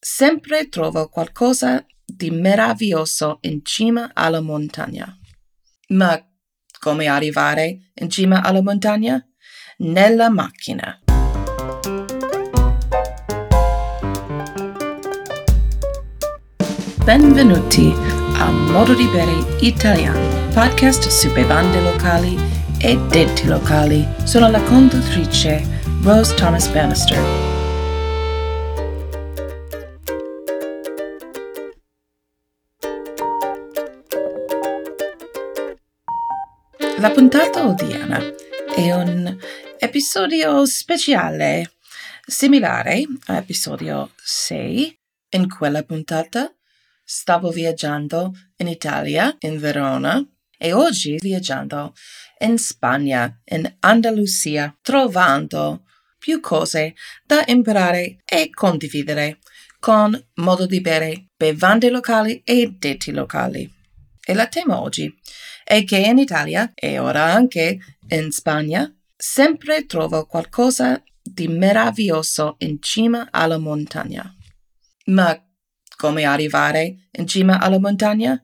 sempre trovo qualcosa di meraviglioso in cima alla montagna. Ma come arrivare in cima alla montagna? Nella macchina. Benvenuti a Modo di Bere Italiano, podcast su bevande locali e denti locali. Sono la conduttrice Rose Thomas Bannister. La puntata odierna è un episodio speciale, similare all'episodio 6. In quella puntata stavo viaggiando in Italia, in Verona, e oggi viaggiando in Spagna, in Andalusia, trovando più cose da imparare e condividere con modo di bere, bevande locali e detti locali. E la tema oggi è che in Italia e ora anche in Spagna sempre trovo qualcosa di meraviglioso in cima alla montagna. Ma come arrivare in cima alla montagna?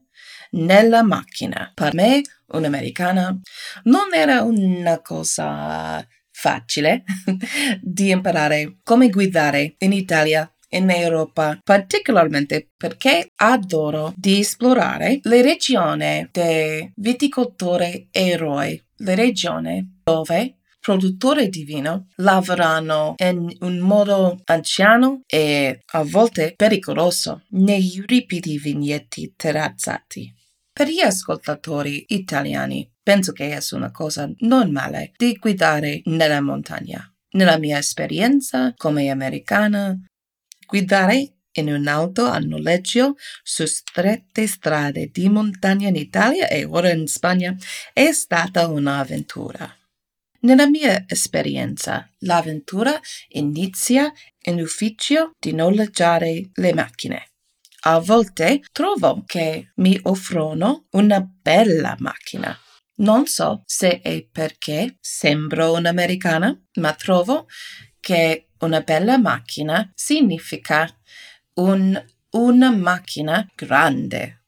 Nella macchina. Per me, un'americana, non era una cosa facile di imparare come guidare in Italia in Europa, particolarmente perché adoro di esplorare le regioni dei viticoltori eroi, le regioni dove produttori di vino lavorano in un modo anziano e a volte pericoloso nei ripidi vigneti terrazzati. Per gli ascoltatori italiani penso che è una cosa normale di guidare nella montagna. Nella mia esperienza come americana Guidare in un'auto a noleggio su strette strade di montagna in Italia e ora in Spagna è stata un'avventura. Nella mia esperienza, l'avventura inizia in ufficio di noleggiare le macchine. A volte trovo che mi offrono una bella macchina. Non so se è perché sembro un'americana, ma trovo che una bella macchina significa un, una macchina grande.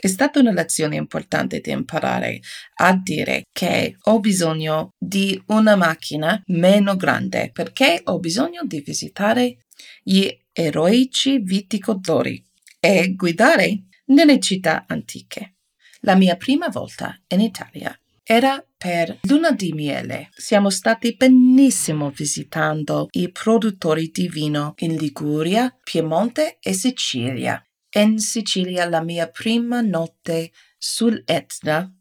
È stata una lezione importante di imparare a dire che ho bisogno di una macchina meno grande perché ho bisogno di visitare gli eroici viticoltori e guidare nelle città antiche. La mia prima volta in Italia era per luna di miele. Siamo stati benissimo visitando i produttori di vino in Liguria, Piemonte e Sicilia. In Sicilia la mia prima notte sull'Etna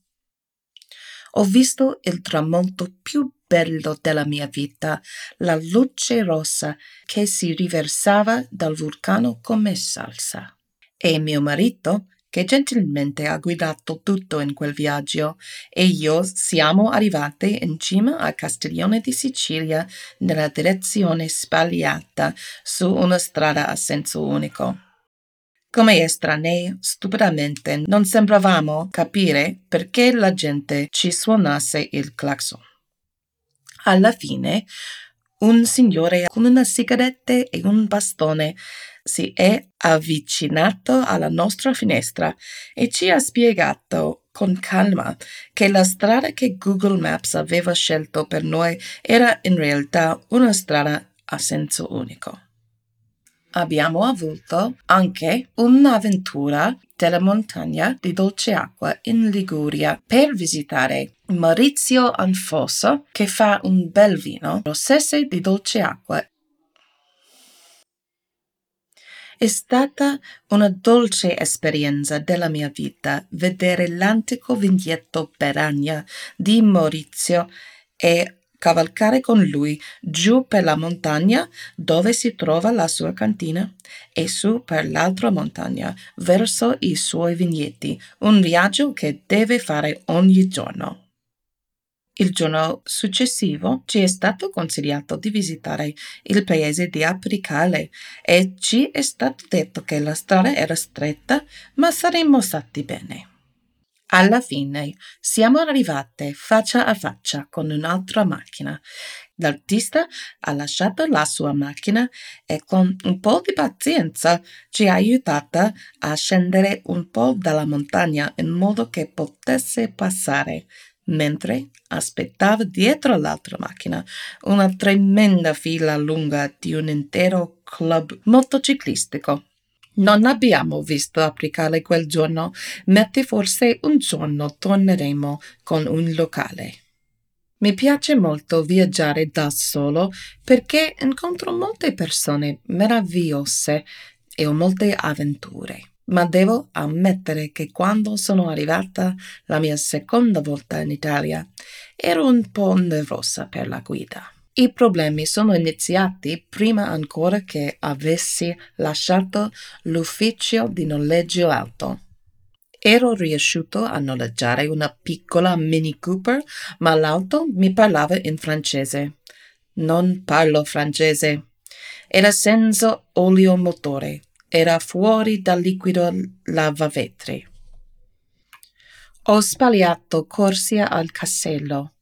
ho visto il tramonto più bello della mia vita, la luce rossa che si riversava dal vulcano come salsa. E mio marito che gentilmente ha guidato tutto in quel viaggio e io siamo arrivati in cima a Castiglione di Sicilia nella direzione sbagliata su una strada a senso unico. Come estranei, stupidamente non sembravamo capire perché la gente ci suonasse il clacson. Alla fine, un signore con una sigaretta e un bastone si è avvicinato alla nostra finestra e ci ha spiegato con calma che la strada che Google Maps aveva scelto per noi era in realtà una strada a senso unico. Abbiamo avuto anche un'avventura della montagna di dolce acqua in Liguria. Per visitare Maurizio Anfoso che fa un bel vino rossese di dolce acqua. È stata una dolce esperienza della mia vita vedere l'antico vignetto Peragna di Maurizio e cavalcare con lui giù per la montagna dove si trova la sua cantina e su per l'altra montagna verso i suoi vigneti, un viaggio che deve fare ogni giorno. Il giorno successivo ci è stato consigliato di visitare il paese di Apricale e ci è stato detto che la strada era stretta, ma saremmo stati bene. Alla fine siamo arrivate faccia a faccia con un'altra macchina L'artista ha lasciato la sua macchina e con un po' di pazienza ci ha aiutata a scendere un po' dalla montagna in modo che potesse passare, mentre aspettava dietro l'altra macchina una tremenda fila lunga di un intero club motociclistico. Non abbiamo visto applicare quel giorno, ma forse un giorno torneremo con un locale. Mi piace molto viaggiare da solo perché incontro molte persone meravigliose e ho molte avventure. Ma devo ammettere che quando sono arrivata la mia seconda volta in Italia ero un po' nervosa per la guida. I problemi sono iniziati prima ancora che avessi lasciato l'ufficio di noleggio auto. Ero riuscito a noleggiare una piccola Mini Cooper, ma l'auto mi parlava in francese. Non parlo francese. Era senza olio motore. Era fuori dal liquido lavavetri. Ho sbagliato corsia al casello.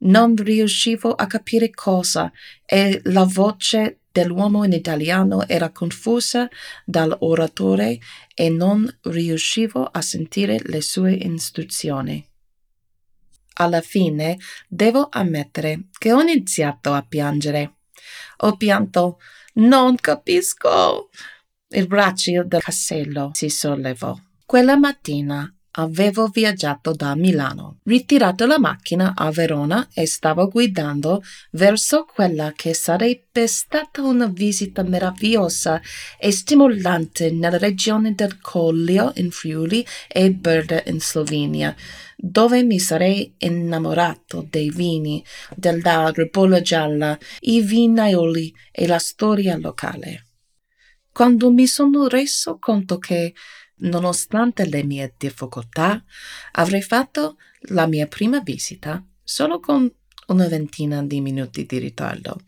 Non riuscivo a capire cosa e la voce dell'uomo in italiano era confusa dall'oratore e non riuscivo a sentire le sue istruzioni. Alla fine devo ammettere che ho iniziato a piangere. Ho pianto Non capisco. Il braccio del casello si sollevò. Quella mattina Avevo viaggiato da Milano, ritirato la macchina a Verona e stavo guidando verso quella che sarebbe stata una visita meravigliosa e stimolante nella regione del Collio in Friuli e Brda in Slovenia, dove mi sarei innamorato dei vini, della ribolla gialla, i vinaioli e la storia locale. Quando mi sono reso conto che Nonostante le mie difficoltà, avrei fatto la mia prima visita solo con una ventina di minuti di ritardo.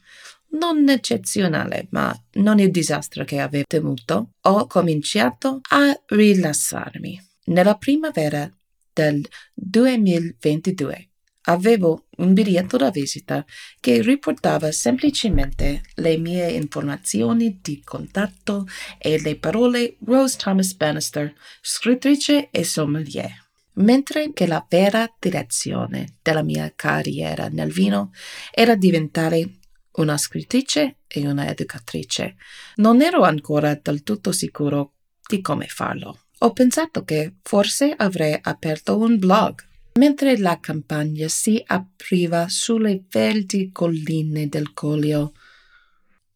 Non eccezionale, ma non il disastro che avevo temuto. Ho cominciato a rilassarmi. Nella primavera del 2022 Avevo un biglietto da visita che riportava semplicemente le mie informazioni di contatto e le parole Rose Thomas Bannister, scrittrice e sommelier. Mentre che la vera direzione della mia carriera nel vino era diventare una scrittrice e una educatrice, non ero ancora del tutto sicuro di come farlo. Ho pensato che forse avrei aperto un blog mentre la campagna si apriva sulle verdi colline del Collio.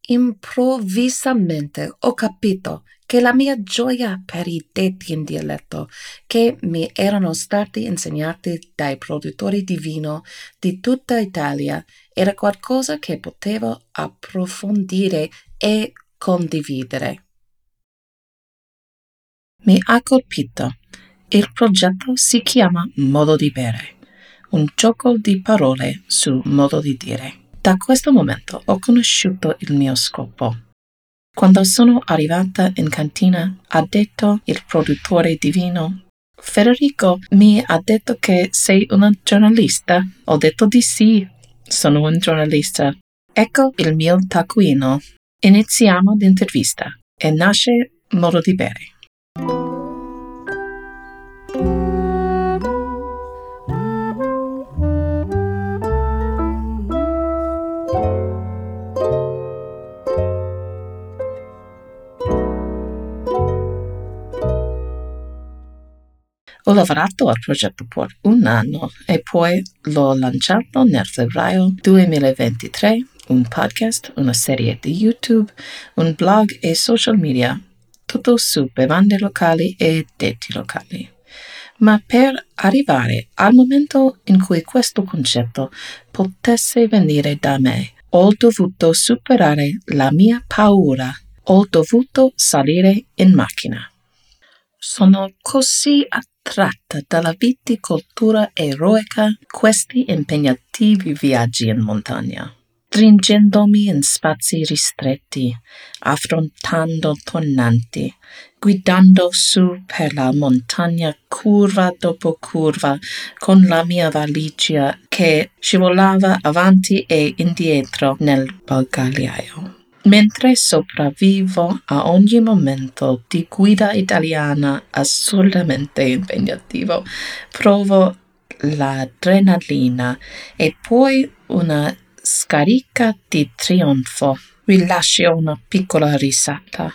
Improvvisamente ho capito che la mia gioia per i detti in dialetto che mi erano stati insegnati dai produttori di vino di tutta Italia era qualcosa che potevo approfondire e condividere. Mi ha colpito il progetto si chiama Modo di bere, un gioco di parole su modo di dire. Da questo momento ho conosciuto il mio scopo. Quando sono arrivata in cantina, ha detto il produttore di vino, Federico mi ha detto che sei una giornalista. Ho detto di sì, sono un giornalista. Ecco il mio taccuino. Iniziamo l'intervista e nasce Modo di bere. Ho lavorato al progetto per un anno e poi l'ho lanciato nel febbraio 2023, un podcast, una serie di YouTube, un blog e social media, tutto su bevande locali e detti locali. Ma per arrivare al momento in cui questo concetto potesse venire da me, ho dovuto superare la mia paura, ho dovuto salire in macchina. Sono così attratta dalla viticoltura eroica questi impegnativi viaggi in montagna. stringendomi in spazi ristretti, affrontando tornanti, guidando su per la montagna curva dopo curva con la mia valigia che scivolava avanti e indietro nel bagagliaio. Mentre sopravvivo a ogni momento di guida italiana assurdamente impegnativo, provo l'adrenalina e poi una scarica di trionfo. Rilascio una piccola risata.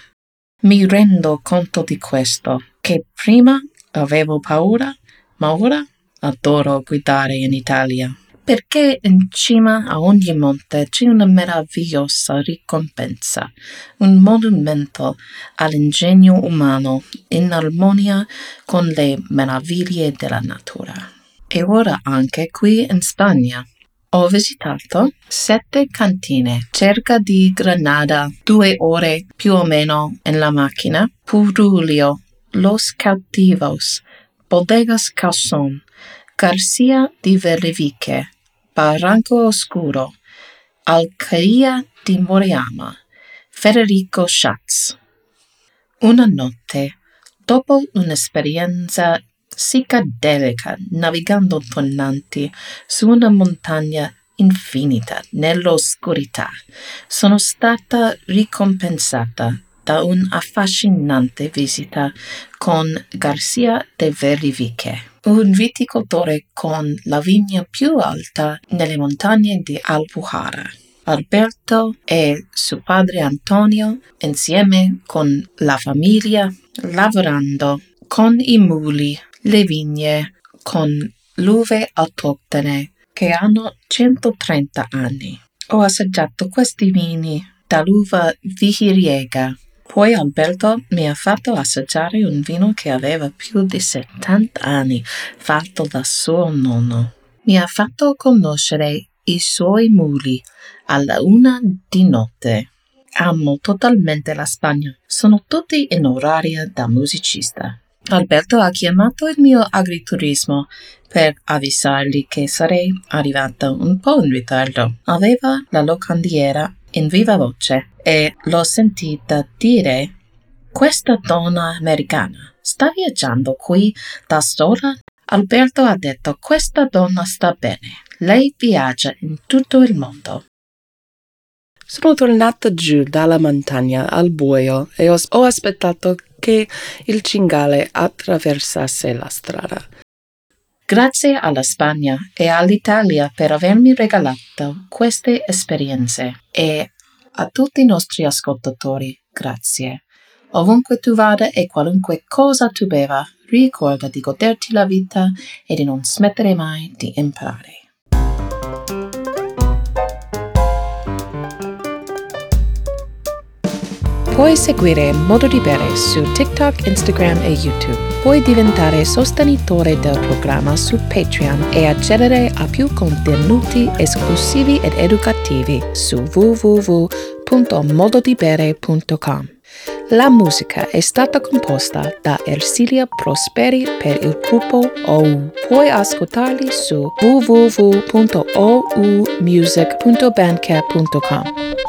Mi rendo conto di questo, che prima avevo paura, ma ora adoro guidare in Italia. Perché in cima a ogni monte c'è una meravigliosa ricompensa, un monumento all'ingegno umano in armonia con le meraviglie della natura. E ora anche qui in Spagna. Ho visitato sette cantine, cerca di Granada, due ore più o meno in la macchina, Purulio, Los Cautivos, Bodegas Calzón, Garcia di Verriviche, Barranco Oscuro, Alcaia di Moriyama, Federico Schatz. Una notte, dopo un'esperienza psichedelica navigando tonnanti su una montagna infinita nell'oscurità. Sono stata ricompensata da un'affascinante visita con Garcia de Verriviche, un viticoltore con la vigna più alta nelle montagne di Alpujarra. Alberto e suo padre Antonio, insieme con la famiglia, lavorando con i muli le vigne con l'uve autoctone che hanno 130 anni. Ho assaggiato questi vini dall'uva vihiriega. Poi Alberto mi ha fatto assaggiare un vino che aveva più di 70 anni, fatto da suo nonno. Mi ha fatto conoscere i suoi muli alla una di notte. Amo totalmente la Spagna. Sono tutti in orario da musicista. Alberto ha chiamato il mio agriturismo per avvisargli che sarei arrivata un po' in ritardo. Aveva la locandiera in viva voce e l'ho sentita dire questa donna americana sta viaggiando qui da sola? Alberto ha detto questa donna sta bene. Lei viaggia in tutto il mondo. Sono tornata giù dalla montagna al buio e ho, aspettato che il cingale attraversasse la strada. Grazie alla Spagna e all'Italia per avermi regalato queste esperienze e a tutti i nostri ascoltatori, grazie. Ovunque tu vada e qualunque cosa tu beva, ricorda di goderti la vita e di non smettere mai di imparare. Puoi seguire Modo di Bere su TikTok, Instagram e YouTube. Puoi diventare sostenitore del programma su Patreon e accedere a più contenuti esclusivi ed educativi su www.mododibere.com. La musica è stata composta da Ersilia Prosperi per il gruppo OU. Puoi ascoltarli su www.oumusic.bandcamp.com.